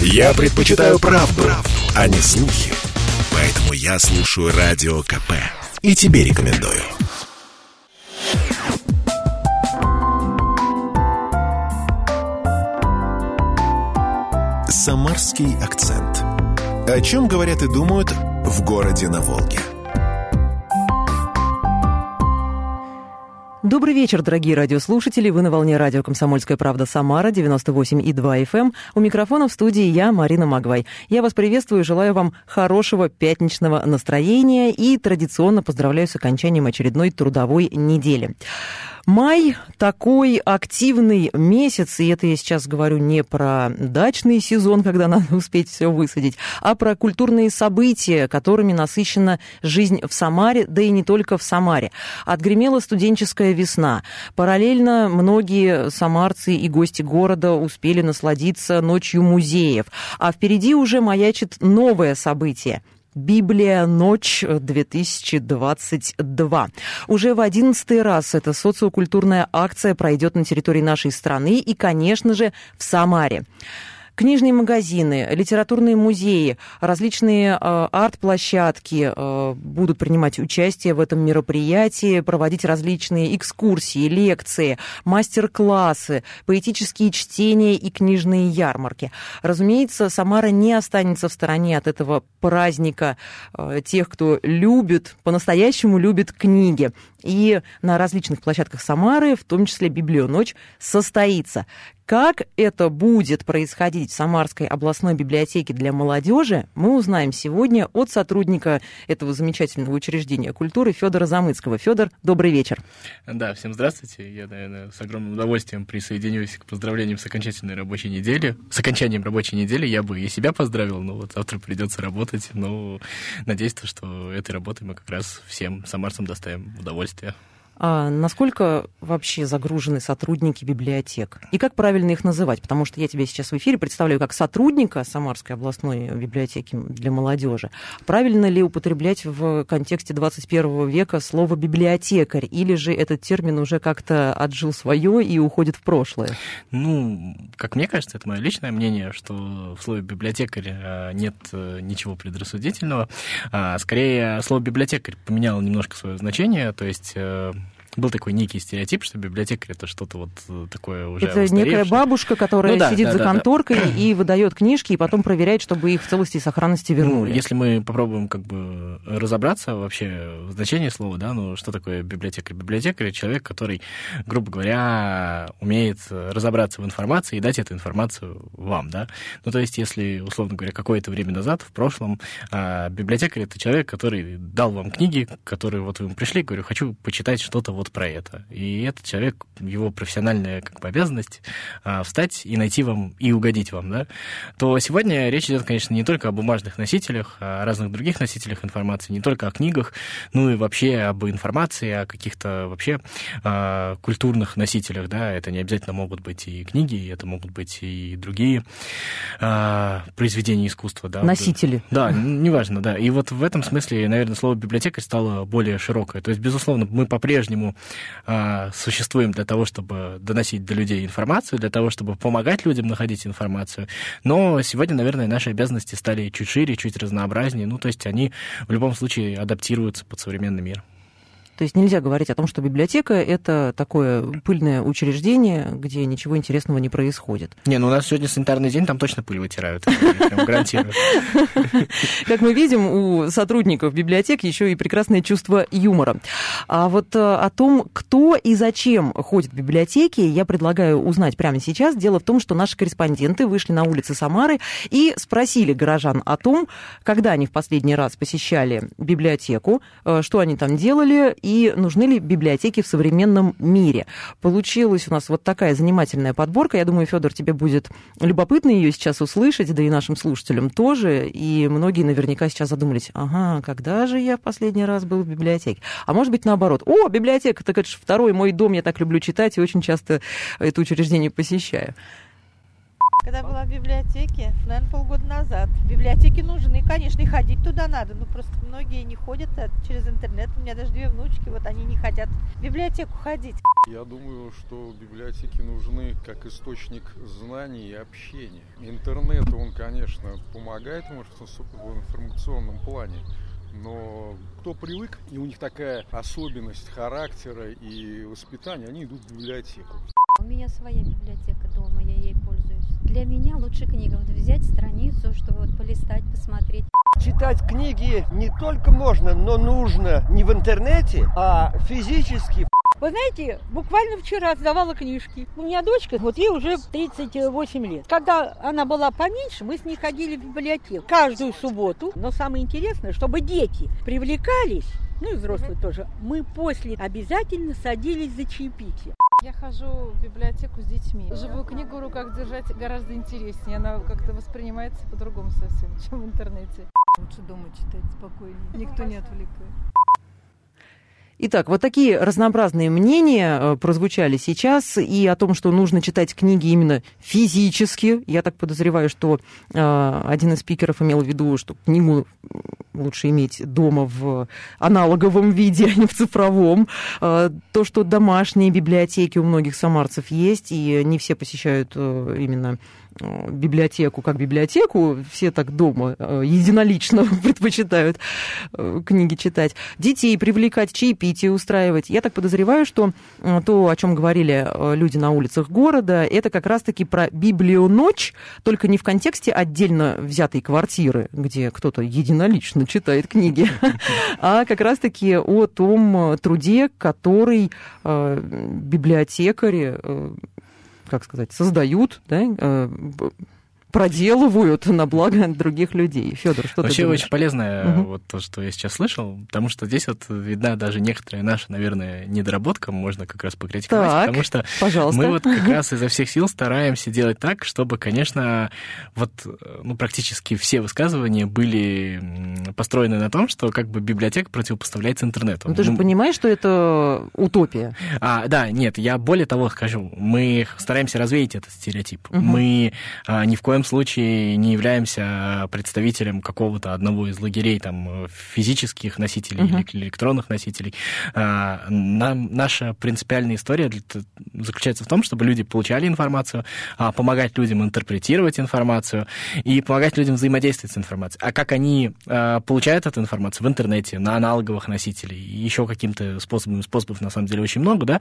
Я предпочитаю правду, правду, а не слухи. Поэтому я слушаю Радио КП. И тебе рекомендую. Самарский акцент. О чем говорят и думают в городе на Волге. Добрый вечер, дорогие радиослушатели. Вы на волне радио «Комсомольская правда» Самара, 98,2 FM. У микрофона в студии я, Марина Магвай. Я вас приветствую и желаю вам хорошего пятничного настроения и традиционно поздравляю с окончанием очередной трудовой недели. Май такой активный месяц, и это я сейчас говорю не про дачный сезон, когда надо успеть все высадить, а про культурные события, которыми насыщена жизнь в Самаре, да и не только в Самаре. Отгремела студенческая весна. Параллельно многие самарцы и гости города успели насладиться ночью музеев. А впереди уже маячит новое событие – Библия Ночь 2022. Уже в одиннадцатый раз эта социокультурная акция пройдет на территории нашей страны и, конечно же, в Самаре. Книжные магазины, литературные музеи, различные э, арт-площадки э, будут принимать участие в этом мероприятии, проводить различные экскурсии, лекции, мастер-классы, поэтические чтения и книжные ярмарки. Разумеется, Самара не останется в стороне от этого праздника э, тех, кто любит, по-настоящему любит книги. И на различных площадках Самары, в том числе Библионочь, состоится. Как это будет происходить в Самарской областной библиотеке для молодежи, мы узнаем сегодня от сотрудника этого замечательного учреждения культуры Федора Замыцкого. Федор, добрый вечер. Да, всем здравствуйте. Я, наверное, с огромным удовольствием присоединюсь к поздравлениям с окончательной рабочей недели. С окончанием рабочей недели я бы и себя поздравил, но вот завтра придется работать. Но надеюсь, что этой работой мы как раз всем самарцам доставим удовольствие. Yeah. ja. А насколько вообще загружены сотрудники библиотек? И как правильно их называть? Потому что я тебя сейчас в эфире представляю как сотрудника Самарской областной библиотеки для молодежи. Правильно ли употреблять в контексте 21 века слово библиотекарь? Или же этот термин уже как-то отжил свое и уходит в прошлое? Ну, как мне кажется, это мое личное мнение, что в слове библиотекарь а, нет э, ничего предрассудительного. А, скорее, слово библиотекарь поменяло немножко свое значение, то есть э, был такой некий стереотип, что библиотекарь это что-то вот э, такое уже Это некая бабушка, которая ну, да, сидит да, за да, конторкой да. и выдает книжки, и потом проверяет, чтобы их в целости и сохранности вернули. Ну, если мы попробуем как бы разобраться вообще в значении слова, да, ну что такое библиотекарь? Библиотекарь — человек, который, грубо говоря, умеет разобраться в информации и дать эту информацию вам, да. Ну то есть если, условно говоря, какое-то время назад, в прошлом, а, библиотекарь — это человек, который дал вам книги, которые вот вы пришли, говорю, хочу почитать что-то вот про это. И этот человек, его профессиональная как бы обязанность а, встать и найти вам, и угодить вам, да, то сегодня речь идет, конечно, не только о бумажных носителях, а о разных других носителях информации, не только о книгах, ну и вообще об информации, о каких-то вообще а, культурных носителях, да, это не обязательно могут быть и книги, это могут быть и другие а, произведения искусства, да. Носители. Да, неважно, да. И вот в этом смысле, наверное, слово библиотекарь стало более широкое. То есть, безусловно, мы по-прежнему э, существуем для того, чтобы доносить до людей информацию, для того, чтобы помогать людям находить информацию. Но сегодня, наверное, наши обязанности стали чуть шире, чуть разнообразнее. Ну, то есть они в любом случае адаптируются под современный мир. То есть нельзя говорить о том, что библиотека – это такое пыльное учреждение, где ничего интересного не происходит. Не, ну у нас сегодня санитарный день, там точно пыль вытирают, гарантирую. Как мы видим, у сотрудников библиотек еще и прекрасное чувство юмора. А вот э, о том, кто и зачем ходит в библиотеки, я предлагаю узнать прямо сейчас. Дело в том, что наши корреспонденты вышли на улицы Самары и спросили горожан о том, когда они в последний раз посещали библиотеку, э, что они там делали и нужны ли библиотеки в современном мире. Получилась у нас вот такая занимательная подборка. Я думаю, Федор, тебе будет любопытно ее сейчас услышать, да и нашим слушателям тоже. И многие наверняка сейчас задумались, ага, когда же я в последний раз был в библиотеке? А может быть, наоборот. О, библиотека, так это же второй мой дом, я так люблю читать и очень часто это учреждение посещаю. Когда была в библиотеке, наверное, полгода назад. Библиотеки нужны, конечно, и ходить туда надо. Ну, просто многие не ходят а через интернет. У меня даже две внучки, вот они не хотят в библиотеку ходить. Я думаю, что библиотеки нужны как источник знаний и общения. Интернет, он, конечно, помогает в информационном плане, но кто привык, и у них такая особенность характера и воспитания, они идут в библиотеку. У меня своя библиотека дома, я ей. Для меня лучше книга. Вот взять страницу, чтобы вот полистать, посмотреть. Читать книги не только можно, но нужно не в интернете, а физически. Вы знаете, буквально вчера сдавала книжки. У меня дочка, вот ей уже 38 лет. Когда она была поменьше, мы с ней ходили в библиотеку каждую субботу. Но самое интересное, чтобы дети привлекались, ну и взрослые тоже, мы после обязательно садились за чаепитие. Я хожу в библиотеку с детьми. Живую книгу в руках держать гораздо интереснее. Она как-то воспринимается по-другому совсем, чем в интернете. Лучше дома читать спокойнее. Никто не отвлекает. Итак, вот такие разнообразные мнения э, прозвучали сейчас и о том, что нужно читать книги именно физически. Я так подозреваю, что э, один из спикеров имел в виду, что книгу лучше иметь дома в аналоговом виде, а не в цифровом. Э, то, что домашние библиотеки у многих самарцев есть, и не все посещают э, именно библиотеку как библиотеку, все так дома э, единолично предпочитают э, книги читать, детей привлекать, чаепитие устраивать. Я так подозреваю, что то, о чем говорили люди на улицах города, это как раз-таки про библионочь, только не в контексте отдельно взятой квартиры, где кто-то единолично читает книги, а как раз-таки о том труде, который библиотекари как сказать, создают, да, э, проделывают на благо других людей. Федор, что Вообще ты очень полезное угу. вот то, что я сейчас слышал, потому что здесь вот видна даже некоторая наша, наверное, недоработка, можно как раз покритиковать, так, потому что пожалуйста. мы вот как раз изо всех сил стараемся делать так, чтобы, конечно, вот ну, практически все высказывания были построены на том, что как бы библиотека противопоставляется интернету. Ну, ты же понимаешь, что это утопия. А, да, нет, я более того скажу, мы стараемся развеять этот стереотип. Угу. Мы а, ни в коем коем случае не являемся представителем какого-то одного из лагерей там, физических носителей uh-huh. или электронных носителей. А, нам, наша принципиальная история заключается в том, чтобы люди получали информацию, а, помогать людям интерпретировать информацию и помогать людям взаимодействовать с информацией. А как они а, получают эту информацию в интернете, на аналоговых носителей, еще каким-то способом, способов на самом деле очень много, да,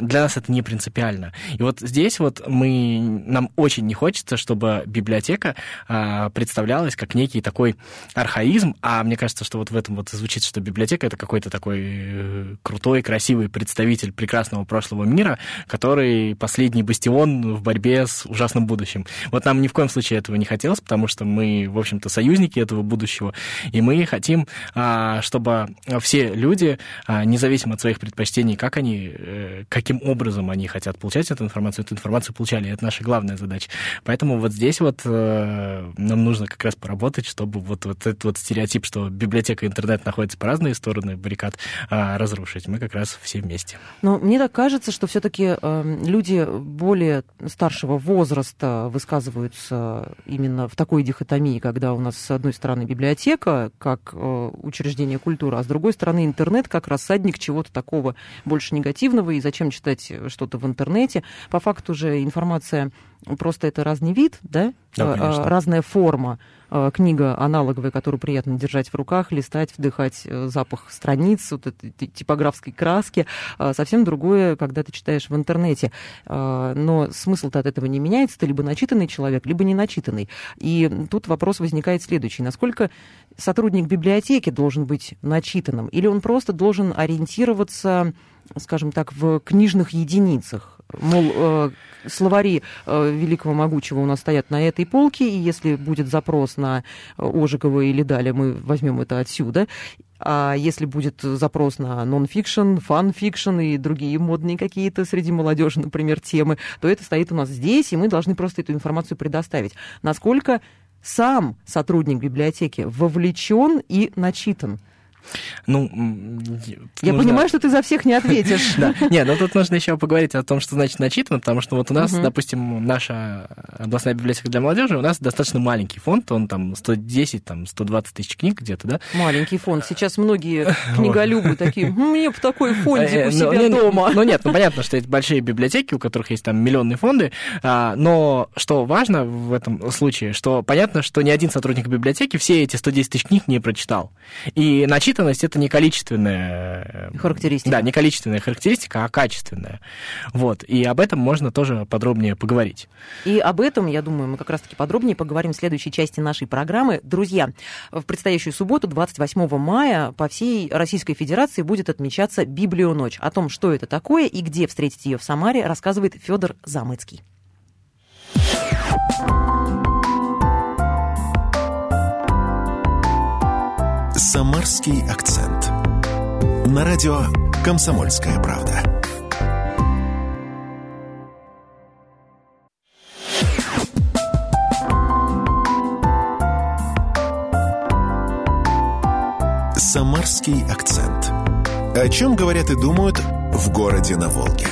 для нас это не принципиально. И вот здесь вот мы, нам очень не хочется, чтобы библиотека а, представлялась как некий такой архаизм, а мне кажется, что вот в этом вот звучит, что библиотека это какой-то такой э, крутой, красивый представитель прекрасного прошлого мира, который последний бастион в борьбе с ужасным будущим. Вот нам ни в коем случае этого не хотелось, потому что мы, в общем-то, союзники этого будущего, и мы хотим, а, чтобы все люди, а, независимо от своих предпочтений, как они, э, каким образом они хотят получать эту информацию, эту информацию получали. Это наша главная задача. Поэтому вот здесь здесь вот э, нам нужно как раз поработать, чтобы вот, вот этот вот стереотип, что библиотека и интернет находятся по разные стороны баррикад, э, разрушить. Мы как раз все вместе. Но мне так кажется, что все-таки э, люди более старшего возраста высказываются именно в такой дихотомии, когда у нас с одной стороны библиотека как э, учреждение культуры, а с другой стороны интернет как рассадник чего-то такого больше негативного, и зачем читать что-то в интернете. По факту же информация просто это разный вид, да, да а, разная форма. А, книга аналоговая, которую приятно держать в руках, листать, вдыхать э, запах страниц, вот этой типографской краски. А, совсем другое, когда ты читаешь в интернете. Но смысл-то от этого не меняется. Ты либо начитанный человек, либо не начитанный. И тут вопрос возникает следующий. Насколько сотрудник библиотеки должен быть начитанным? Или он просто должен ориентироваться скажем так, в книжных единицах. Мол, э, словари э, великого могучего у нас стоят на этой полке, и если будет запрос на Ожегова или далее, мы возьмем это отсюда. А если будет запрос на нон-фикшн, фан-фикшн и другие модные какие-то среди молодежи, например, темы, то это стоит у нас здесь, и мы должны просто эту информацию предоставить. Насколько сам сотрудник библиотеки вовлечен и начитан Ну, я нужно... понимаю, что ты за всех не ответишь. Да, нет, но тут нужно еще поговорить о том, что значит начитано, потому что вот у нас, допустим, наша областная библиотека для молодежи, у нас достаточно маленький фонд, он там 110, там 120 тысяч книг где-то, да? Маленький фонд. Сейчас многие книголюбы такие, мне бы такой фондик у себя дома. Ну нет, ну понятно, что это большие библиотеки, у которых есть там миллионные фонды, а, но что важно в этом случае, что понятно, что ни один сотрудник библиотеки все эти 110 тысяч книг не прочитал. И начитанность это не количественная... Э, характеристика. Да, не количественная характеристика, а качественная. Вот. И об этом можно тоже подробнее поговорить. И об этом, я думаю, мы как раз-таки подробнее поговорим в следующей части нашей программы. Друзья, в предстоящую субботу, 28 мая, по всей Российской Федерации будет отмечаться Библионочь. О том, что это такое и где встретить ее в Самаре, рассказывает Федор Замыцкий. Самарский акцент. На радио «Комсомольская правда». Самарский акцент. О чем говорят и думают в городе на Волге.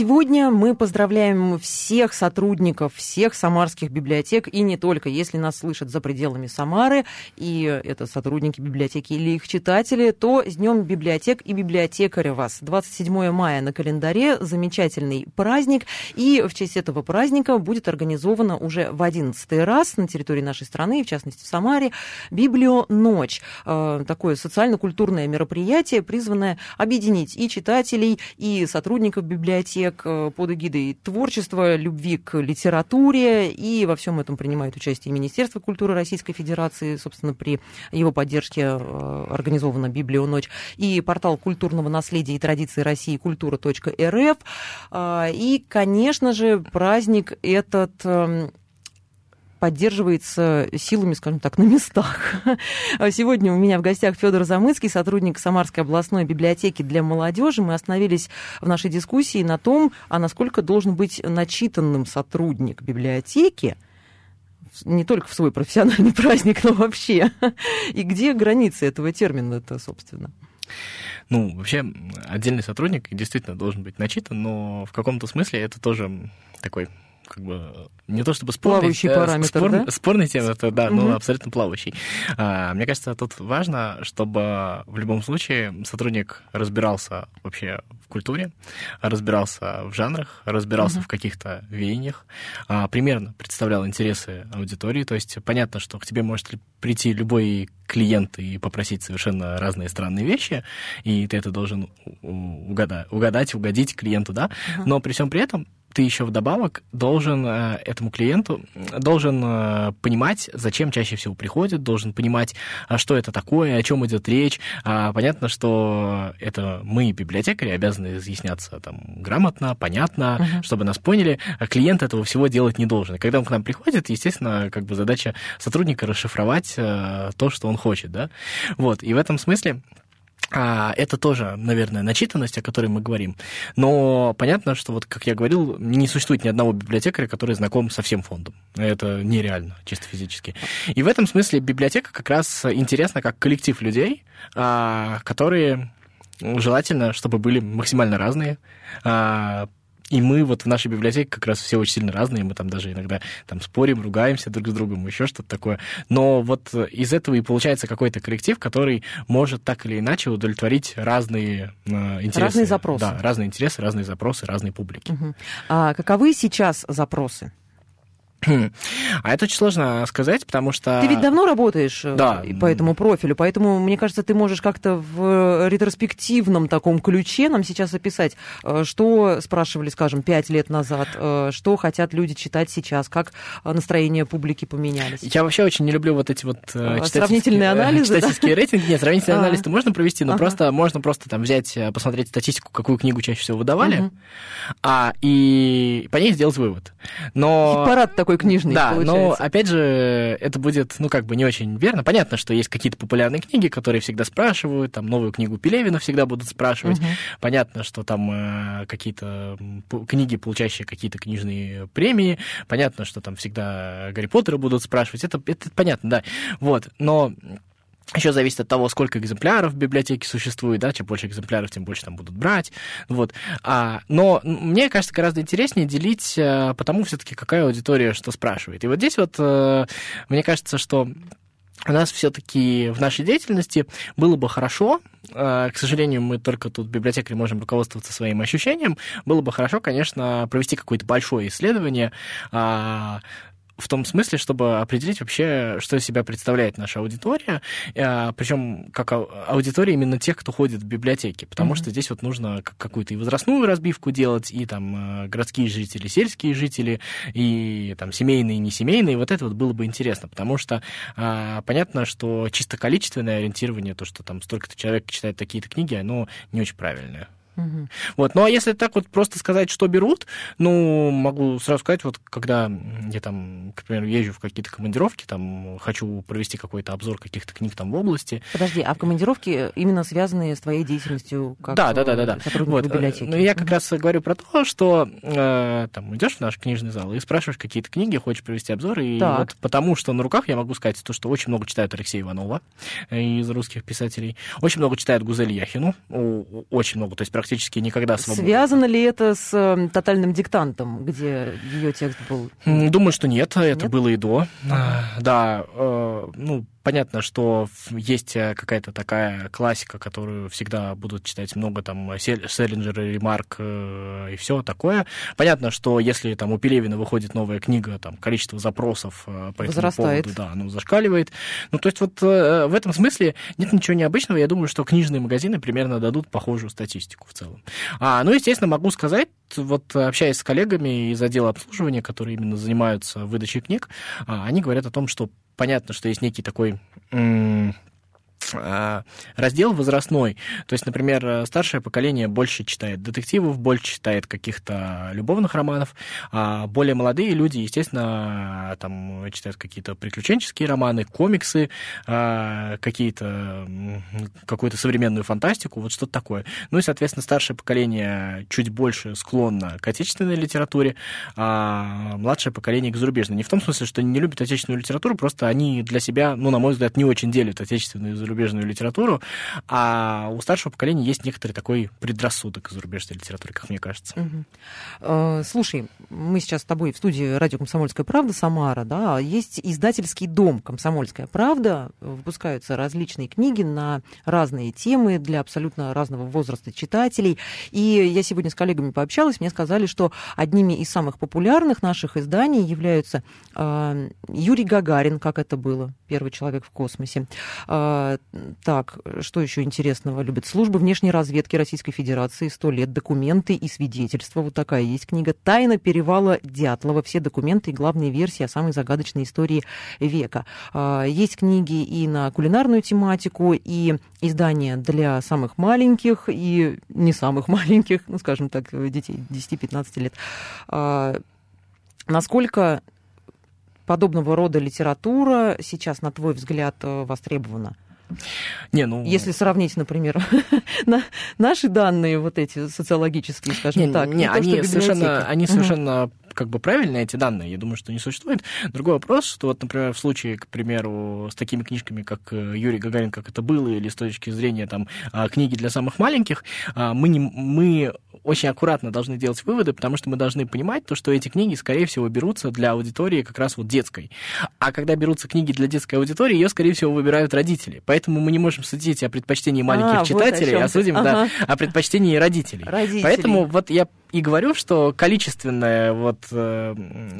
Сегодня мы поздравляем всех сотрудников всех самарских библиотек, и не только, если нас слышат за пределами Самары, и это сотрудники библиотеки или их читатели, то с Днем библиотек и библиотекаря вас. 27 мая на календаре, замечательный праздник, и в честь этого праздника будет организовано уже в 11 раз на территории нашей страны, в частности в Самаре, Библионочь. Э, такое социально-культурное мероприятие, призванное объединить и читателей, и сотрудников библиотек, человек э, под эгидой творчества, любви к литературе, и во всем этом принимает участие Министерство культуры Российской Федерации, собственно, при его поддержке э, организована Библионочь, и портал культурного наследия и традиции России культура.рф. Э, и, конечно же, праздник этот эм, поддерживается силами, скажем так, на местах. Сегодня у меня в гостях Федор Замыцкий, сотрудник Самарской областной библиотеки для молодежи. Мы остановились в нашей дискуссии на том, а насколько должен быть начитанным сотрудник библиотеки, не только в свой профессиональный праздник, но вообще. И где границы этого термина-то, собственно? Ну, вообще, отдельный сотрудник действительно должен быть начитан, но в каком-то смысле это тоже такой как бы не то чтобы спорный, плавающий э, параметр, спор, да? спорный тема, это да, угу. но абсолютно плавающий. А, мне кажется, тут важно, чтобы в любом случае сотрудник разбирался вообще в культуре, разбирался в жанрах, разбирался угу. в каких-то веяниях, а, примерно представлял интересы аудитории. То есть понятно, что к тебе может прийти любой клиент и попросить совершенно разные странные вещи, и ты это должен угадать, угадать угодить клиенту, да. Угу. Но при всем при этом ты еще вдобавок должен э, этому клиенту, должен э, понимать, зачем чаще всего приходит, должен понимать, а что это такое, о чем идет речь. А понятно, что это мы, библиотекари, обязаны изъясняться там грамотно, понятно, uh-huh. чтобы нас поняли. А клиент этого всего делать не должен. И когда он к нам приходит, естественно, как бы задача сотрудника расшифровать э, то, что он хочет, да. Вот, и в этом смысле а, это тоже, наверное, начитанность, о которой мы говорим. Но понятно, что, вот, как я говорил, не существует ни одного библиотекаря, который знаком со всем фондом. Это нереально, чисто физически. И в этом смысле библиотека как раз интересна как коллектив людей, а, которые желательно, чтобы были максимально разные, а, и мы вот в нашей библиотеке как раз все очень сильно разные, мы там даже иногда там спорим, ругаемся друг с другом, еще что-то такое. Но вот из этого и получается какой-то коллектив, который может так или иначе удовлетворить разные э, интересы. Разные запросы. Да, разные интересы, разные запросы, разные публики. Угу. А каковы сейчас запросы? А это очень сложно сказать, потому что... Ты ведь давно работаешь э, да. по этому профилю, поэтому, мне кажется, ты можешь как-то в ретроспективном таком ключе нам сейчас описать, э, что спрашивали, скажем, пять лет назад, э, что хотят люди читать сейчас, как настроение публики поменялись. Я вообще очень не люблю вот эти вот сравнительные анализы, читательские да? рейтинги. Нет, сравнительные а. анализы можно провести, но ага. просто можно просто там взять, посмотреть статистику, какую книгу чаще всего выдавали, угу. а, и по ней сделать вывод. Но... Парад такой такой книжный, Да, получается. но, опять же, это будет, ну, как бы не очень верно. Понятно, что есть какие-то популярные книги, которые всегда спрашивают, там, новую книгу Пелевина всегда будут спрашивать. Мгм. Понятно, что там э, какие-то книги, получающие какие-то книжные премии. Понятно, что там всегда Гарри Поттера будут спрашивать. Это, это понятно, да. Вот, но еще зависит от того, сколько экземпляров в библиотеке существует, да, чем больше экземпляров, тем больше там будут брать, вот. А, но мне кажется, гораздо интереснее делить э, потому все-таки, какая аудитория что спрашивает. И вот здесь вот э, мне кажется, что у нас все-таки в нашей деятельности было бы хорошо, э, к сожалению, мы только тут библиотекари можем руководствоваться своим ощущением, было бы хорошо, конечно, провести какое-то большое исследование, а, в том смысле, чтобы определить вообще, что из себя представляет наша аудитория, причем как ау- аудитория именно тех, кто ходит в библиотеки, потому Мгм. что здесь вот нужно как- какую-то и возрастную разбивку делать, и там э, городские жители, сельские жители, и там семейные, и несемейные, вот это вот было бы интересно, потому что а, понятно, что чисто количественное ориентирование, то, что там столько-то человек читает такие-то книги, оно не очень правильное. Вот. Ну, а если так вот просто сказать, что берут, ну, могу сразу сказать, вот когда я там, к примеру, езжу в какие-то командировки, там, хочу провести какой-то обзор каких-то книг там в области. Подожди, а в командировке именно связанные с твоей деятельностью как да, да, да, да, да. э, Вот. библиотеки? Ну, я как раз говорю про то, что э, там идешь в наш книжный зал и спрашиваешь какие-то книги, хочешь провести обзор, и Так. вот потому что на руках я могу сказать то, что очень много читают Алексея Иванова э, из русских писателей, очень много читают Гузель Яхину, очень много, то есть практически никогда свободно. Связано ли это с э, тотальным диктантом, где ее текст был? Думаю, что нет, это Нет? было и до. А, Да, э, ну, понятно, что есть э, какая-то такая классика, которую всегда будут читать много там Сел- Селлинджер Ремарк э, и все такое. Понятно, что если там у Пелевина выходит новая книга, там количество запросов э, по этому Возрастает. поводу, да, оно зашкаливает. Ну, то есть вот в этом смысле нет ничего необычного. Я думаю, что книжные магазины примерно дадут похожую статистику в целом. А, ну, естественно, могу сказать, вот общаясь с коллегами из отдела обслуживания, которые именно занимаются выдачей книг, а, они говорят о том, что понятно, что есть некий такой раздел возрастной. То есть, например, э, старшее поколение больше читает детективов, больше читает каких-то любовных романов, а более молодые люди, естественно, там читают какие-то приключенческие романы, комиксы, а, какие-то какую-то современную фантастику, вот что-то такое. Ну и, соответственно, старшее поколение чуть больше склонно к отечественной литературе, а младшее поколение к зарубежной. Не в том смысле, что они не любят отечественную литературу, просто они для себя, ну, на мой взгляд, не очень делят отечественную и зарубежную литературу, а у старшего поколения есть некоторый такой предрассудок к зарубежной литературе, как мне кажется. Э, Слушай, мы сейчас с тобой в студии радио «Комсомольская правда» Самара, да, есть издательский дом «Комсомольская правда», выпускаются различные книги на разные темы для абсолютно разного возраста читателей. И я сегодня с коллегами пообщалась, мне сказали, что одними из самых популярных наших изданий являются э, Юрий Гагарин, как это было, первый человек в космосе. Так, что еще интересного любят? Служба внешней разведки Российской Федерации, сто лет, документы и свидетельства. Вот такая есть книга. Тайна перевала Дятлова. Все документы и главные версии о самой загадочной истории века. А, Есть книги и на кулинарную тематику, и издания для самых маленьких, и не самых маленьких, ну, скажем так, детей 10-15 лет. А, Насколько подобного рода литература сейчас, на твой взгляд, э, востребована? Не, ну... Если сравнить, например, на- наши данные, вот эти социологические, скажем Не, так, не, то, они что совершенно, они совершенно как бы правильные эти данные, я думаю, что не существует. Другой вопрос, что вот, например, в случае, к примеру, с такими книжками, как э, Юрий Гагарин, как это было, или с точки зрения там а, книги для самых маленьких, а, мы, не, мы очень аккуратно должны делать выводы, потому что мы должны понимать то, что эти книги, скорее всего, берутся для аудитории как раз вот детской. А когда берутся книги для детской аудитории, ее, скорее всего, выбирают родители. Поэтому мы не можем судить о предпочтении маленьких А, вот о читателей, а судим Ага. да, о предпочтении родителей. Родителей. Поэтому вот я и говорю, что количественная вот э,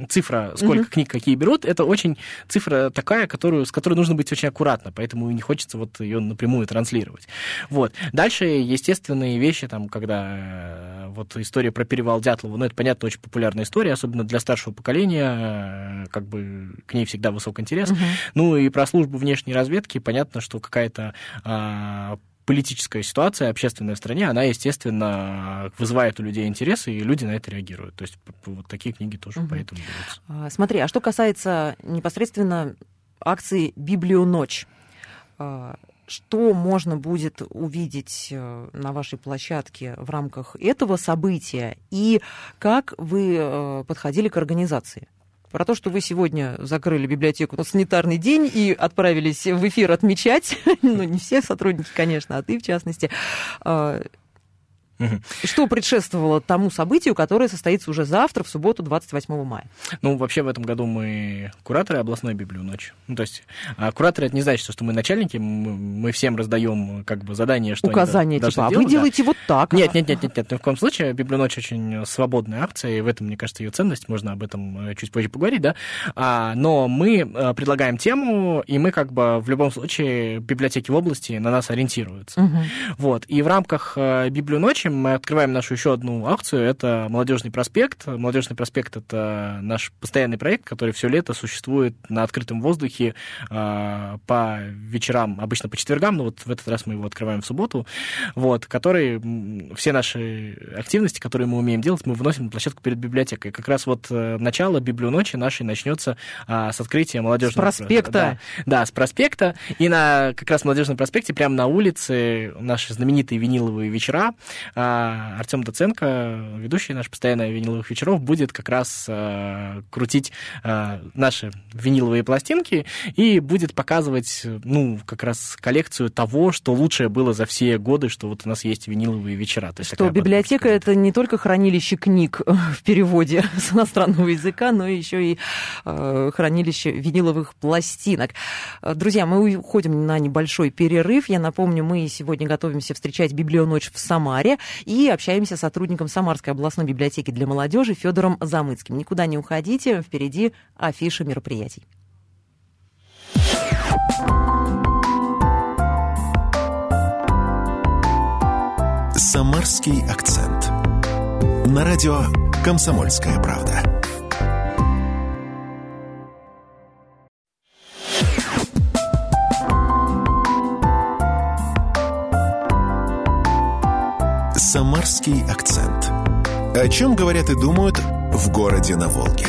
цифра, сколько Мгм. книг какие берут, это очень цифра такая, которую, с которой нужно быть очень аккуратно, поэтому не хочется вот ее напрямую транслировать. Вот. Дальше естественные вещи, там, когда э, вот история про перевал Дятлова, ну, это, понятно, очень популярная история, особенно для старшего поколения, э, как бы к ней всегда высок интерес. Мгм. Ну и про службу внешней разведки понятно, что какая-то а, политическая ситуация общественная в стране, она, естественно, вызывает у людей интересы, и люди на это реагируют. То есть вот такие книги тоже угу. поэтому берутся. А, смотри, а что касается непосредственно акции «Библионочь», а, что можно будет увидеть э, на вашей площадке в рамках этого события и как вы э, подходили к организации? Про то, что вы сегодня закрыли библиотеку на санитарный день и отправились в эфир отмечать, ну, не все сотрудники, конечно, а ты в частности, а, что предшествовало тому событию, которое состоится уже завтра, в субботу, 28 мая? Ну, вообще в этом году мы кураторы областной библию ночи. Ну, то есть а кураторы это не значит, что мы начальники, мы всем раздаем как бы задание, что Указания, они типа, а вы делаете да. вот так. Нет, нет, нет, нет, нет, ни в коем случае. Библию ночь очень свободная акция, и в этом, мне кажется, ее ценность. Можно об этом э, чуть позже поговорить, да. А, но мы э, предлагаем тему, и мы как бы в любом случае библиотеки в области на нас ориентируются. Угу. Вот. И в рамках э, ночи мы открываем нашу еще одну акцию. Это «Молодежный проспект». «Молодежный проспект» — это наш постоянный проект, который все лето существует на открытом воздухе э, по вечерам, обычно по четвергам, но вот в этот раз мы его открываем в субботу, вот, который все наши активности, которые мы умеем делать, мы выносим на площадку перед библиотекой. Как раз вот э, начало библионочи нашей начнется а, с открытия молодежного... С проспекта. Да, да, с проспекта. И на как раз молодежном проспекте, прямо на улице, наши знаменитые виниловые вечера, а, Артем Доценко, ведущий наш постоянно виниловых вечеров, будет как раз а, крутить а, наши виниловые пластинки и будет показывать, ну, как раз коллекцию того, что лучшее было за все годы, что вот у нас есть виниловые вечера. То есть что библиотека — это не только хранилище книг в переводе с иностранного языка, но еще и хранилище виниловых пластинок. Друзья, мы уходим на небольшой перерыв. Я напомню, мы сегодня готовимся встречать библионочь в Самаре и общаемся с сотрудником Самарской областной библиотеки для молодежи Федором Замыцким. Никуда не уходите, впереди афиша мероприятий. Самарский акцент. На радио «Комсомольская правда». О чем говорят и думают в городе на Волге.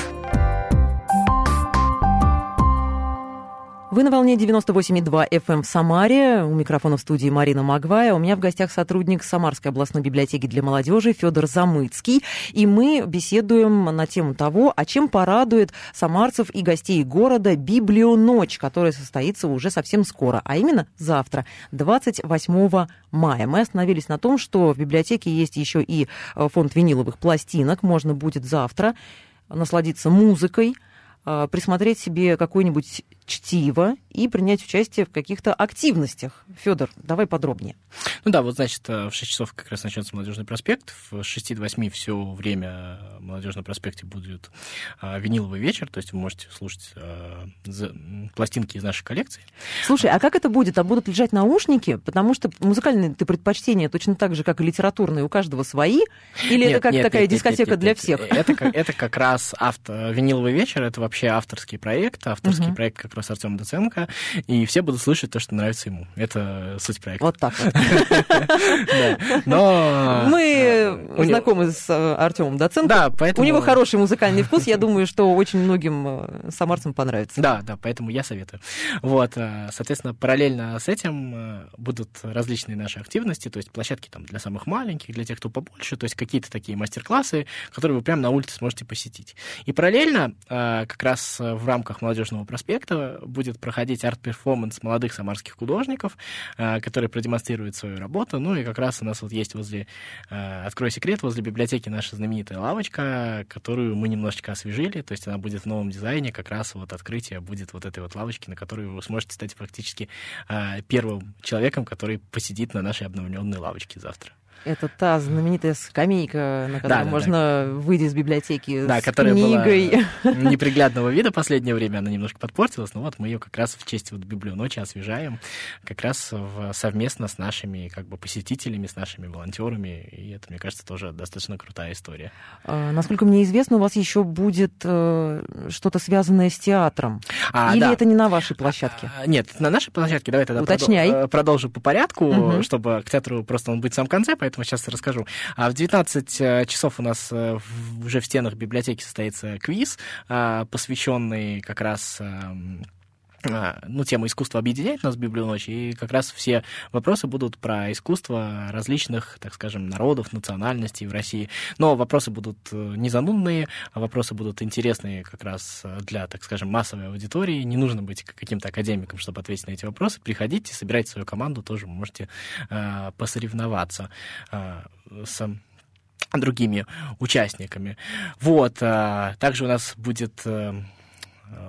Вы на волне 98,2 FM эм в Самаре. У микрофона в студии Марина Магвая. У меня в гостях сотрудник Самарской областной библиотеки для молодежи Федор Замыцкий. И мы беседуем на тему того, о чем порадует самарцев и гостей города Библионочь, которая состоится уже совсем скоро, а именно завтра, 28 мая. Мы остановились на том, что в библиотеке есть еще и э, фонд виниловых пластинок. Можно будет завтра насладиться музыкой, э, присмотреть себе какой-нибудь чтиво и принять участие в каких-то активностях. Федор, давай подробнее. Ну да, вот значит, э, в 6 часов как раз начнется Молодежный проспект. В 6 до 8 все время в Молодежном проспекте будет а, виниловый вечер, то есть вы можете слушать а, за, пластинки из нашей коллекции. Слушай, а как это будет? Там будут лежать наушники? Потому что музыкальные ты предпочтения точно так же, как и литературные, у каждого свои? Или нет, это как нет, такая нет, дискотека нет, нет, для всех? Это, это как раз авто, виниловый вечер, это вообще авторский проект, авторский uh-huh. проект как раз Артема Доценко, и все будут слышать то, что нравится ему. Это суть проекта. Вот так вот. Но... Мы знакомы с э, Артемом Доценко. Да, поэтому... У него хороший музыкальный вкус, я думаю, что очень многим э, самарцам понравится. Да, да, поэтому я советую. Вот, э, соответственно, параллельно с этим будут различные наши активности, то есть площадки там для самых маленьких, для тех, кто побольше, то есть какие-то такие мастер-классы, которые вы прямо на улице сможете посетить. И параллельно, как раз в рамках молодежного проспекта будет проходить арт-перформанс молодых самарских художников, э, которые продемонстрируют свою работу. Ну и как раз у нас вот есть возле, э, открой секрет, возле библиотеки наша знаменитая лавочка, которую мы немножечко освежили, то есть она будет в новом дизайне, как раз вот открытие будет вот этой вот лавочки, на которую вы сможете стать фактически э, первым человеком, который посидит на нашей обновленной лавочке завтра. Это та знаменитая скамейка, на которой да, можно да. выйти из библиотеки да, с которая книгой. Была неприглядного вида последнее время, она немножко подпортилась, но вот мы ее как раз в честь вот библионочи освежаем, как раз в, совместно с нашими как бы посетителями, с нашими волонтерами, и это, мне кажется, тоже достаточно крутая история. А, насколько мне известно, у вас еще будет э, что-то связанное с театром. А, Или да. это не на вашей площадке? А, нет, на нашей площадке. Давай тогда Уточняй. Продол- продолжу по порядку, угу. чтобы к театру просто он будет в самом конце, поэтому поэтому сейчас расскажу. А в 19 э, часов у нас э, уже в стенах библиотеки состоится квиз, а, посвященный как раз эм, ну, тема искусства объединяет нас в Библионочь, и как раз все вопросы будут про искусство различных, так скажем, народов, национальностей в России. Но вопросы будут э, не занудные, а вопросы будут интересные как раз для, так скажем, массовой аудитории. Не нужно быть каким-то академиком, чтобы ответить на эти вопросы. Приходите, собирайте свою команду, тоже можете э, посоревноваться э, с другими участниками. Вот. Э, также у нас будет... Э, Э,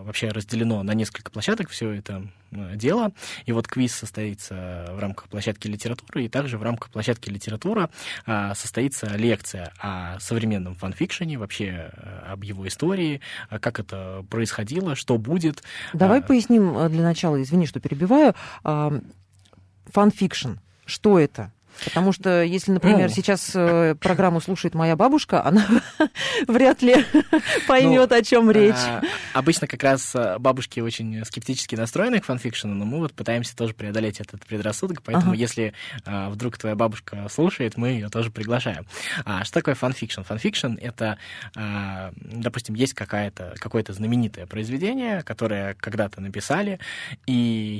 вообще разделено на несколько площадок все это э, дело. И вот квиз состоится в рамках площадки литературы, и также в рамках площадки литература э, состоится лекция о современном фанфикшене, вообще об его истории, как это происходило, что будет. Давай поясним для начала, извини, что перебиваю. Фанфикшн, что это? Потому что если, например, ну, сейчас э, программу слушает моя бабушка, она вряд ли поймет, ну, о чем речь. А, обычно как раз э, бабушки очень скептически настроены к фанфикшену, но мы вот пытаемся тоже преодолеть этот предрассудок, поэтому ага. если а, вдруг твоя бабушка слушает, мы ее тоже приглашаем. А что такое фанфикшн? Фанфикшн — это, а, допустим, есть какая-то, какое-то знаменитое произведение, которое когда-то написали, и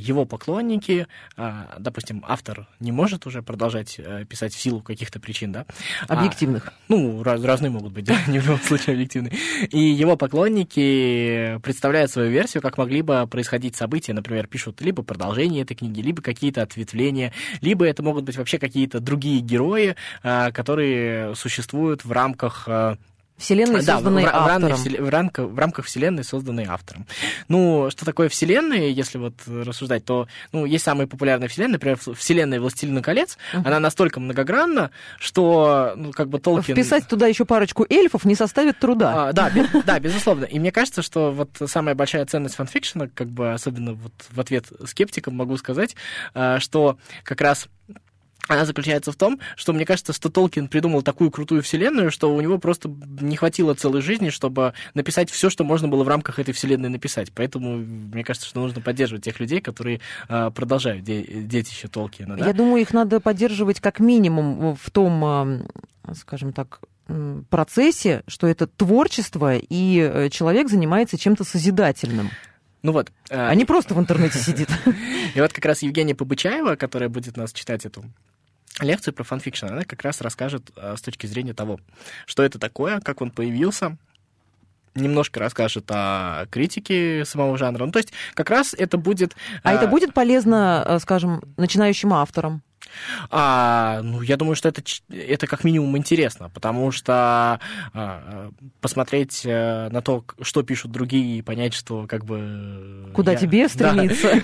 его поклонники, а, допустим, автор не может уже продолжать продолжать э, писать в силу каких-то причин, да. А, Объективных. А, ну, раз, разные могут быть, да, не в любом случае объективные. И его поклонники представляют свою версию, как могли бы происходить события, например, пишут либо продолжение этой книги, либо какие-то ответвления, либо это могут быть вообще какие-то другие герои, э, которые существуют в рамках э, Вселенной, да, созданной в, автором. В, в, рамках, в рамках Вселенной, созданной автором. Ну, что такое Вселенная, если вот рассуждать, то ну, есть самые популярные Вселенные, например, Вселенная «Властелина колец», uh-huh. она настолько многогранна, что, ну, как бы Толкин... Вписать туда еще парочку эльфов не составит труда. А, да, без, да, безусловно. И мне кажется, что вот самая большая ценность фанфикшена, как бы особенно вот в ответ скептикам могу сказать, а, что как раз она заключается в том, что мне кажется, что Толкин придумал такую крутую вселенную, что у него просто не хватило целой жизни, чтобы написать все, что можно было в рамках этой вселенной написать. Поэтому мне кажется, что нужно поддерживать тех людей, которые э, продолжают де- детище Толкина. Да? Я думаю, их надо поддерживать как минимум в том, э, скажем так, процессе, что это творчество, и э, человек занимается чем-то созидательным. Ну вот. А не просто в интернете сидит. И вот как раз Евгения Побычаева, которая будет нас читать эту лекцию про фанфикшн, она как раз расскажет а, с точки зрения того, что это такое, как он появился, немножко расскажет о критике самого жанра. Ну, то есть как раз это будет... А, а это будет полезно, э, скажем, начинающим авторам? А, ну, я думаю, что это, это как минимум интересно, потому что а, посмотреть э, на то, что пишут другие, и понять, что как бы... Куда я... тебе стремиться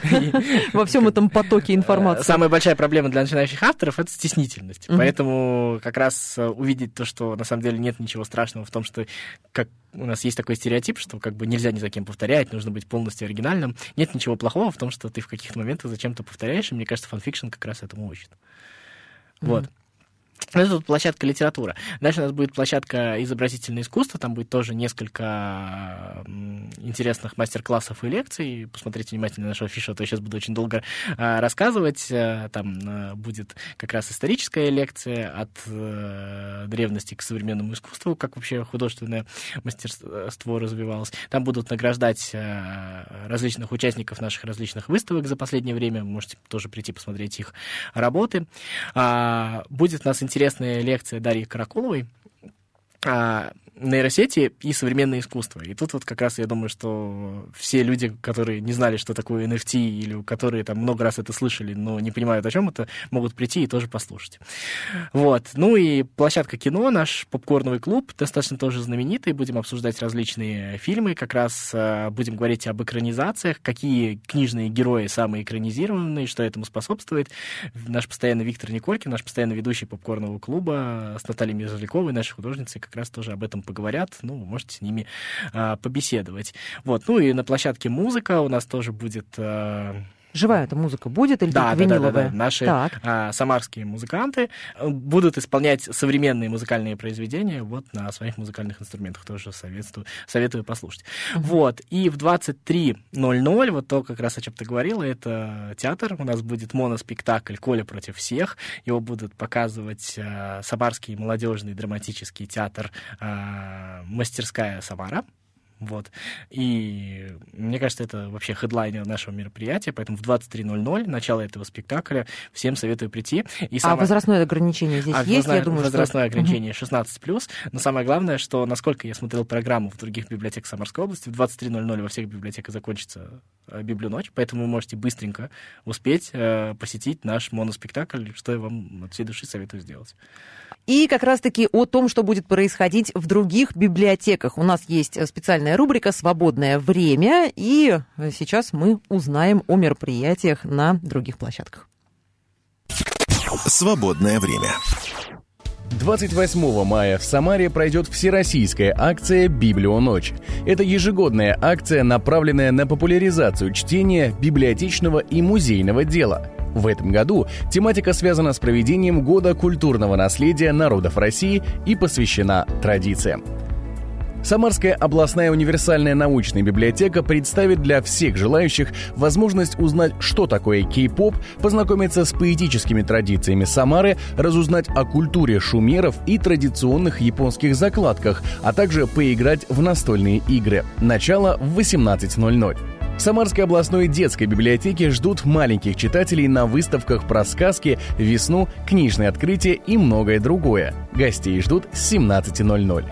во всем этом потоке информации. Самая большая проблема для начинающих авторов — это стеснительность. Поэтому как раз э, увидеть то, что на самом деле нет ничего страшного в том, что как у нас есть такой стереотип, что как бы нельзя ни за кем повторять, нужно быть полностью оригинальным. Нет ничего плохого в том, что ты в каких-то моментах зачем-то повторяешь, и мне кажется, фанфикшн как раз этому учит. Mm-hmm. Вот. Это тут площадка литература. Дальше у нас будет площадка изобразительное искусство. Там будет тоже несколько интересных мастер-классов и лекций. Посмотрите внимательно на нашу афишу, а то я сейчас буду очень долго а, рассказывать. Э, там а, будет как раз историческая лекция от а, древности к современному искусству, как вообще художественное мастерство развивалось. Там будут награждать различных участников наших различных выставок за последнее время. Можете тоже прийти посмотреть их работы. А, будет нас интересная лекция Дарьи Каракуловой. Нейросети и современное искусство. И тут вот как раз я думаю, что все люди, которые не знали, что такое NFT, или которые там много раз это слышали, но не понимают, о чем это, могут прийти и тоже послушать. Вот. Ну и площадка кино, наш попкорновый клуб, достаточно тоже знаменитый. Будем обсуждать различные фильмы, как раз э, будем говорить об экранизациях, какие книжные герои самые экранизированные, что этому способствует. Наш постоянный Виктор Николькин, наш постоянный ведущий попкорного клуба с Натальей Мирзаляковой, нашей художницей, как раз тоже об этом поговорят. Ну, вы можете с ними а, побеседовать. Вот. Ну и на площадке музыка у нас тоже будет... Живая эта музыка будет или да, да, виниловая? Да, да, да. Наши а, самарские музыканты э, будут исполнять современные музыкальные произведения вот на своих музыкальных инструментах. Тоже советую, советую послушать. Uh-huh. Вот. И в 23.00, вот то, как раз о чем ты говорила, это театр. У нас будет моноспектакль «Коля против всех». Его будут показывать а, Самарский молодежный драматический театр а, «Мастерская Самара». Вот. И мне кажется, это вообще хедлайнер нашего мероприятия, поэтому в 23.00, начало этого спектакля, всем советую прийти. И самое... А возрастное ограничение здесь а есть? Возра... Я думаю, возрастное что... ограничение 16+, но самое главное, что, насколько я смотрел программу в других библиотеках Самарской области, в 23.00 во всех библиотеках закончится э, библионочь, поэтому вы можете быстренько успеть э, посетить наш моноспектакль, что я вам от всей души советую сделать. И как раз-таки о том, что будет происходить в других библиотеках. У нас есть специальная рубрика «Свободное время», и сейчас мы узнаем о мероприятиях на других площадках. Свободное время. 28 мая в Самаре пройдет всероссийская акция «Библионочь». Это ежегодная акция, направленная на популяризацию чтения, библиотечного и музейного дела – в этом году тематика связана с проведением Года культурного наследия народов России и посвящена традициям. Самарская областная универсальная научная библиотека представит для всех желающих возможность узнать, что такое кей-поп, познакомиться с поэтическими традициями Самары, разузнать о культуре шумеров и традиционных японских закладках, а также поиграть в настольные игры. Начало в 18.00. В Самарской областной детской библиотеке ждут маленьких читателей на выставках про сказки, весну, книжные открытия и многое другое. Гостей ждут с 17.00.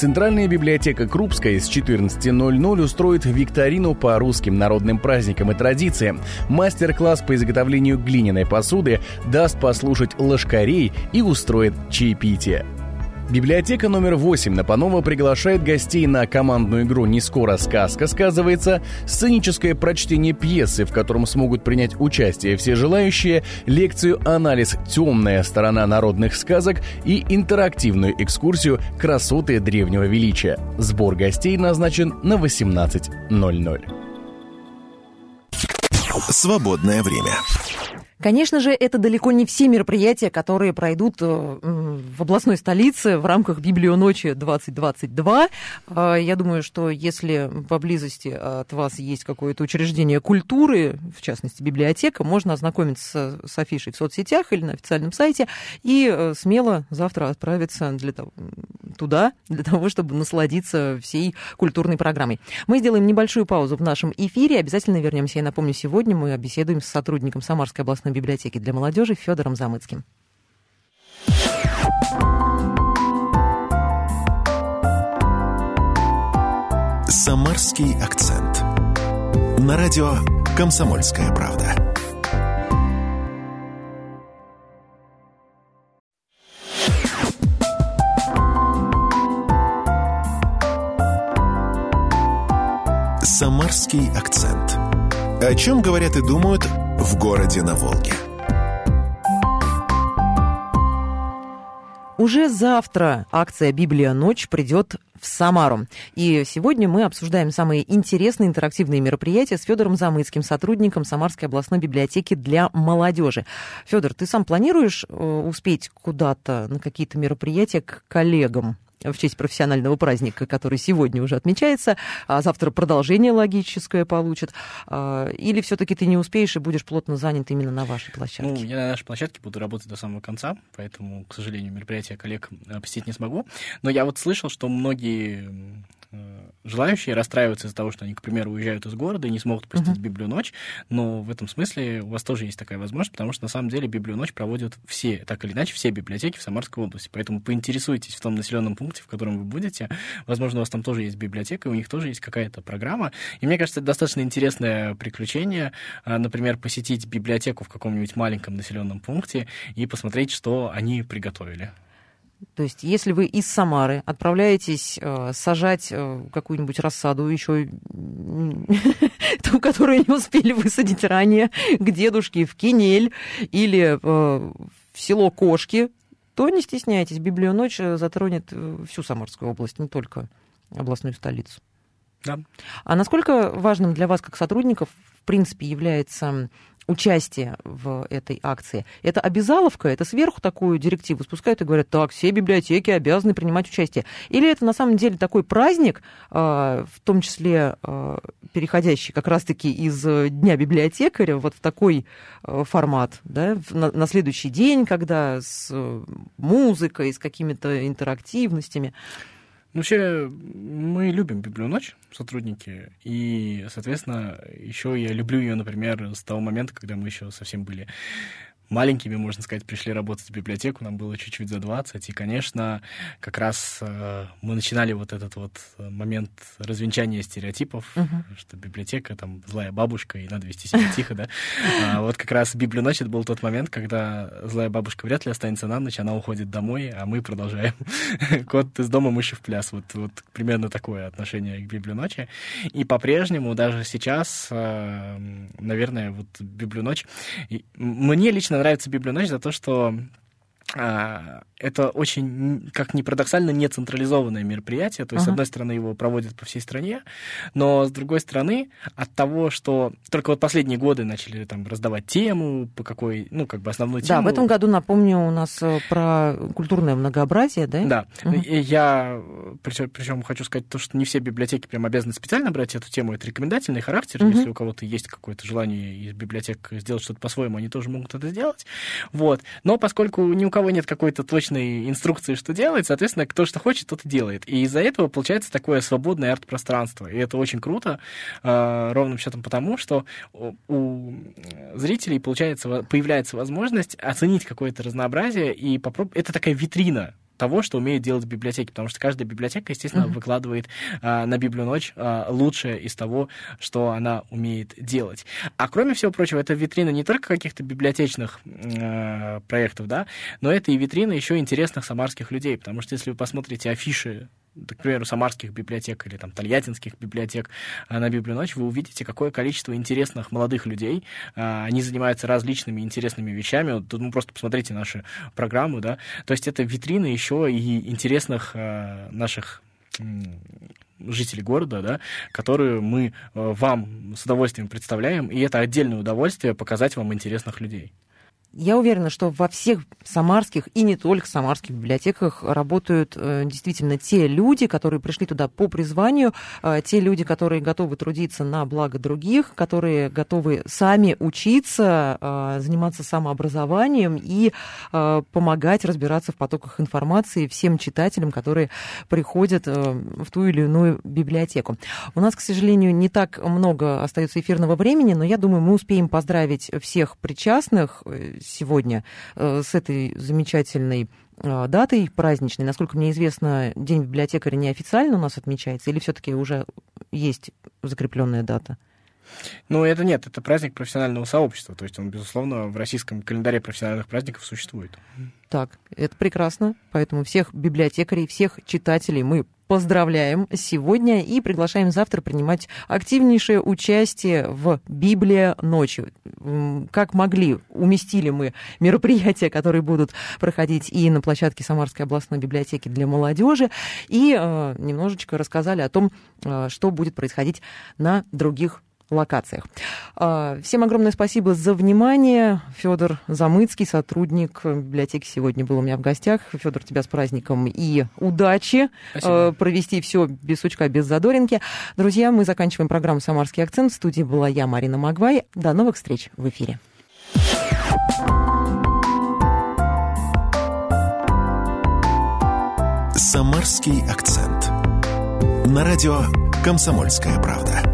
Центральная библиотека Крупская с 14.00 устроит викторину по русским народным праздникам и традициям. Мастер-класс по изготовлению глиняной посуды даст послушать лошкарей и устроит чаепитие. Библиотека номер 8 на Панова приглашает гостей на командную игру «Не скоро сказка» сказывается, сценическое прочтение пьесы, в котором смогут принять участие все желающие, лекцию «Анализ. Темная сторона народных сказок» и интерактивную экскурсию «Красоты древнего величия». Сбор гостей назначен на 18.00. Свободное время. Конечно же, это далеко не все мероприятия, которые пройдут э, в областной столице в рамках Библионочи 2022. А, я думаю, что если поблизости от вас есть какое-то учреждение культуры, в частности, библиотека, можно ознакомиться с афишей в соцсетях или на официальном сайте и э, смело завтра отправиться для того, туда, для того, чтобы насладиться всей культурной программой. Мы сделаем небольшую паузу в нашем эфире, обязательно вернемся. Я напомню, сегодня мы беседуем с сотрудником Самарской областной областной библиотеки для молодежи Федором Замыцким. Самарский акцент. На радио «Комсомольская правда». Самарский акцент. О чем говорят и думают в городе на Волге. Уже завтра акция «Библия. Ночь» придет в Самару. И сегодня мы обсуждаем самые интересные интерактивные мероприятия с Федором Замыцким, сотрудником Самарской областной библиотеки для молодежи. Федор, ты сам планируешь э, успеть куда-то на какие-то мероприятия к коллегам? В честь профессионального праздника, который сегодня уже отмечается, а завтра продолжение логическое получит, а, или все-таки ты не успеешь и будешь плотно занят именно на вашей площадке? Ну, я на нашей площадке буду работать до самого конца, поэтому, к сожалению, мероприятие коллег посетить не смогу. Но я вот слышал, что многие желающие расстраиваются из-за того, что они, к примеру, уезжают из города и не смогут посетить uh-huh. Библию ночь, но в этом смысле у вас тоже есть такая возможность, потому что на самом деле Библию ночь проводят все, так или иначе, все библиотеки в Самарской области. Поэтому поинтересуйтесь в том населенном пункте, в котором вы будете. Возможно, у вас там тоже есть библиотека, и у них тоже есть какая-то программа. И мне кажется, это достаточно интересное приключение, а, например, посетить библиотеку в каком-нибудь маленьком населенном пункте и посмотреть, что они приготовили. То есть, если вы из Самары отправляетесь э, сажать э, какую-нибудь рассаду, еще ту, которую не успели высадить ранее, к дедушке в Кинель или э, в село Кошки, то не стесняйтесь, Библию ночь затронет э, всю Самарскую область, не только областную столицу. Да. А насколько важным для вас, как сотрудников, в принципе, является участие в этой акции. Это обязаловка, это сверху такую директиву спускают и говорят, так, все библиотеки обязаны принимать участие. Или это на самом деле такой праздник, а, в том числе а, переходящий как раз-таки из Дня библиотекаря вот в такой а, формат, да, на, следующий день, когда с музыкой, с какими-то интерактивностями. Вообще, мы любим Библию ночь, сотрудники, и, соответственно, еще я люблю ее, например, с того момента, когда мы еще совсем были маленькими, можно сказать, пришли работать в библиотеку, нам было чуть-чуть за 20, и, конечно, как раз э, мы начинали вот этот вот э, момент развенчания стереотипов, uh-huh. что библиотека, там, злая бабушка, и надо вести себя тихо, да. А вот как раз Библию ночь, это был тот момент, когда злая бабушка вряд ли останется на ночь, она уходит домой, а мы продолжаем. Кот из дома, мыши в пляс. Вот, вот примерно такое отношение к Библию ночи. И по-прежнему, даже сейчас, э, наверное, вот Библию ночь, мне лично нравится Библионочь за то, что а, это очень, как ни парадоксально, не централизованное мероприятие. То есть, uh-huh. с одной стороны, его проводят по всей стране, но с другой стороны, от того, что только вот последние годы начали там раздавать тему, по какой, ну, как бы основной теме. Да, в этом году, напомню, у нас э, про культурное многообразие, да? Да. Uh-huh. Я причем, причем хочу сказать то, что не все библиотеки прям обязаны специально брать эту тему. Это рекомендательный характер. Uh-huh. Если у кого-то есть какое-то желание из библиотек сделать что-то по-своему, они тоже могут это сделать. Вот. Но поскольку ни у кого нет какой-то точной инструкции, что делать, соответственно, кто что хочет, тот и делает. И из-за этого получается такое свободное арт-пространство. И это очень круто, э, ровным счетом потому, что у зрителей получается, появляется возможность оценить какое-то разнообразие и попробовать... Это такая витрина того, что умеют делать библиотеки, потому что каждая библиотека, естественно, mm-hmm. выкладывает а, на Библию ночь а, лучшее из того, что она умеет делать. А кроме всего прочего, это витрина не только каких-то библиотечных а, проектов, да, но это и витрина еще интересных самарских людей, потому что если вы посмотрите афиши к примеру, самарских библиотек или там тольяттинских библиотек а, на Библию ночь, вы увидите, какое количество интересных молодых людей. А, они занимаются различными интересными вещами. Вот тут ну, просто посмотрите нашу программу, да. То есть это витрина еще и интересных а, наших жителей города, да, которые мы вам с удовольствием представляем, и это отдельное удовольствие показать вам интересных людей. Я уверена, что во всех самарских и не только самарских библиотеках работают э, действительно те люди, которые пришли туда по призванию, э, те люди, которые готовы трудиться на благо других, которые готовы сами учиться, э, заниматься самообразованием и помогать разбираться в потоках информации всем читателям, которые приходят в ту или иную библиотеку. У нас, к сожалению, не так много остается эфирного времени, но я думаю, мы успеем поздравить всех причастных сегодня э, с этой замечательной э, датой праздничной. Насколько мне известно, День библиотекаря неофициально у нас отмечается, или все-таки уже есть закрепленная дата? Ну, это нет, это праздник профессионального сообщества. То есть он, безусловно, в российском календаре профессиональных праздников существует. Так, это прекрасно. Поэтому всех библиотекарей, всех читателей мы поздравляем сегодня и приглашаем завтра принимать активнейшее участие в Библия ночью. Как могли, уместили мы мероприятия, которые будут проходить и на площадке Самарской областной библиотеки для молодежи, и э, немножечко рассказали о том, э, что будет происходить на других локациях. А, всем огромное спасибо за внимание. Федор Замыцкий, сотрудник библиотеки, сегодня был у меня в гостях. Федор, тебя с праздником и удачи спасибо. А, провести все без сучка, без задоринки. Друзья, мы заканчиваем программу «Самарский акцент». В студии была я, Марина Магвай. До новых встреч в эфире. «Самарский акцент» на радио «Комсомольская правда».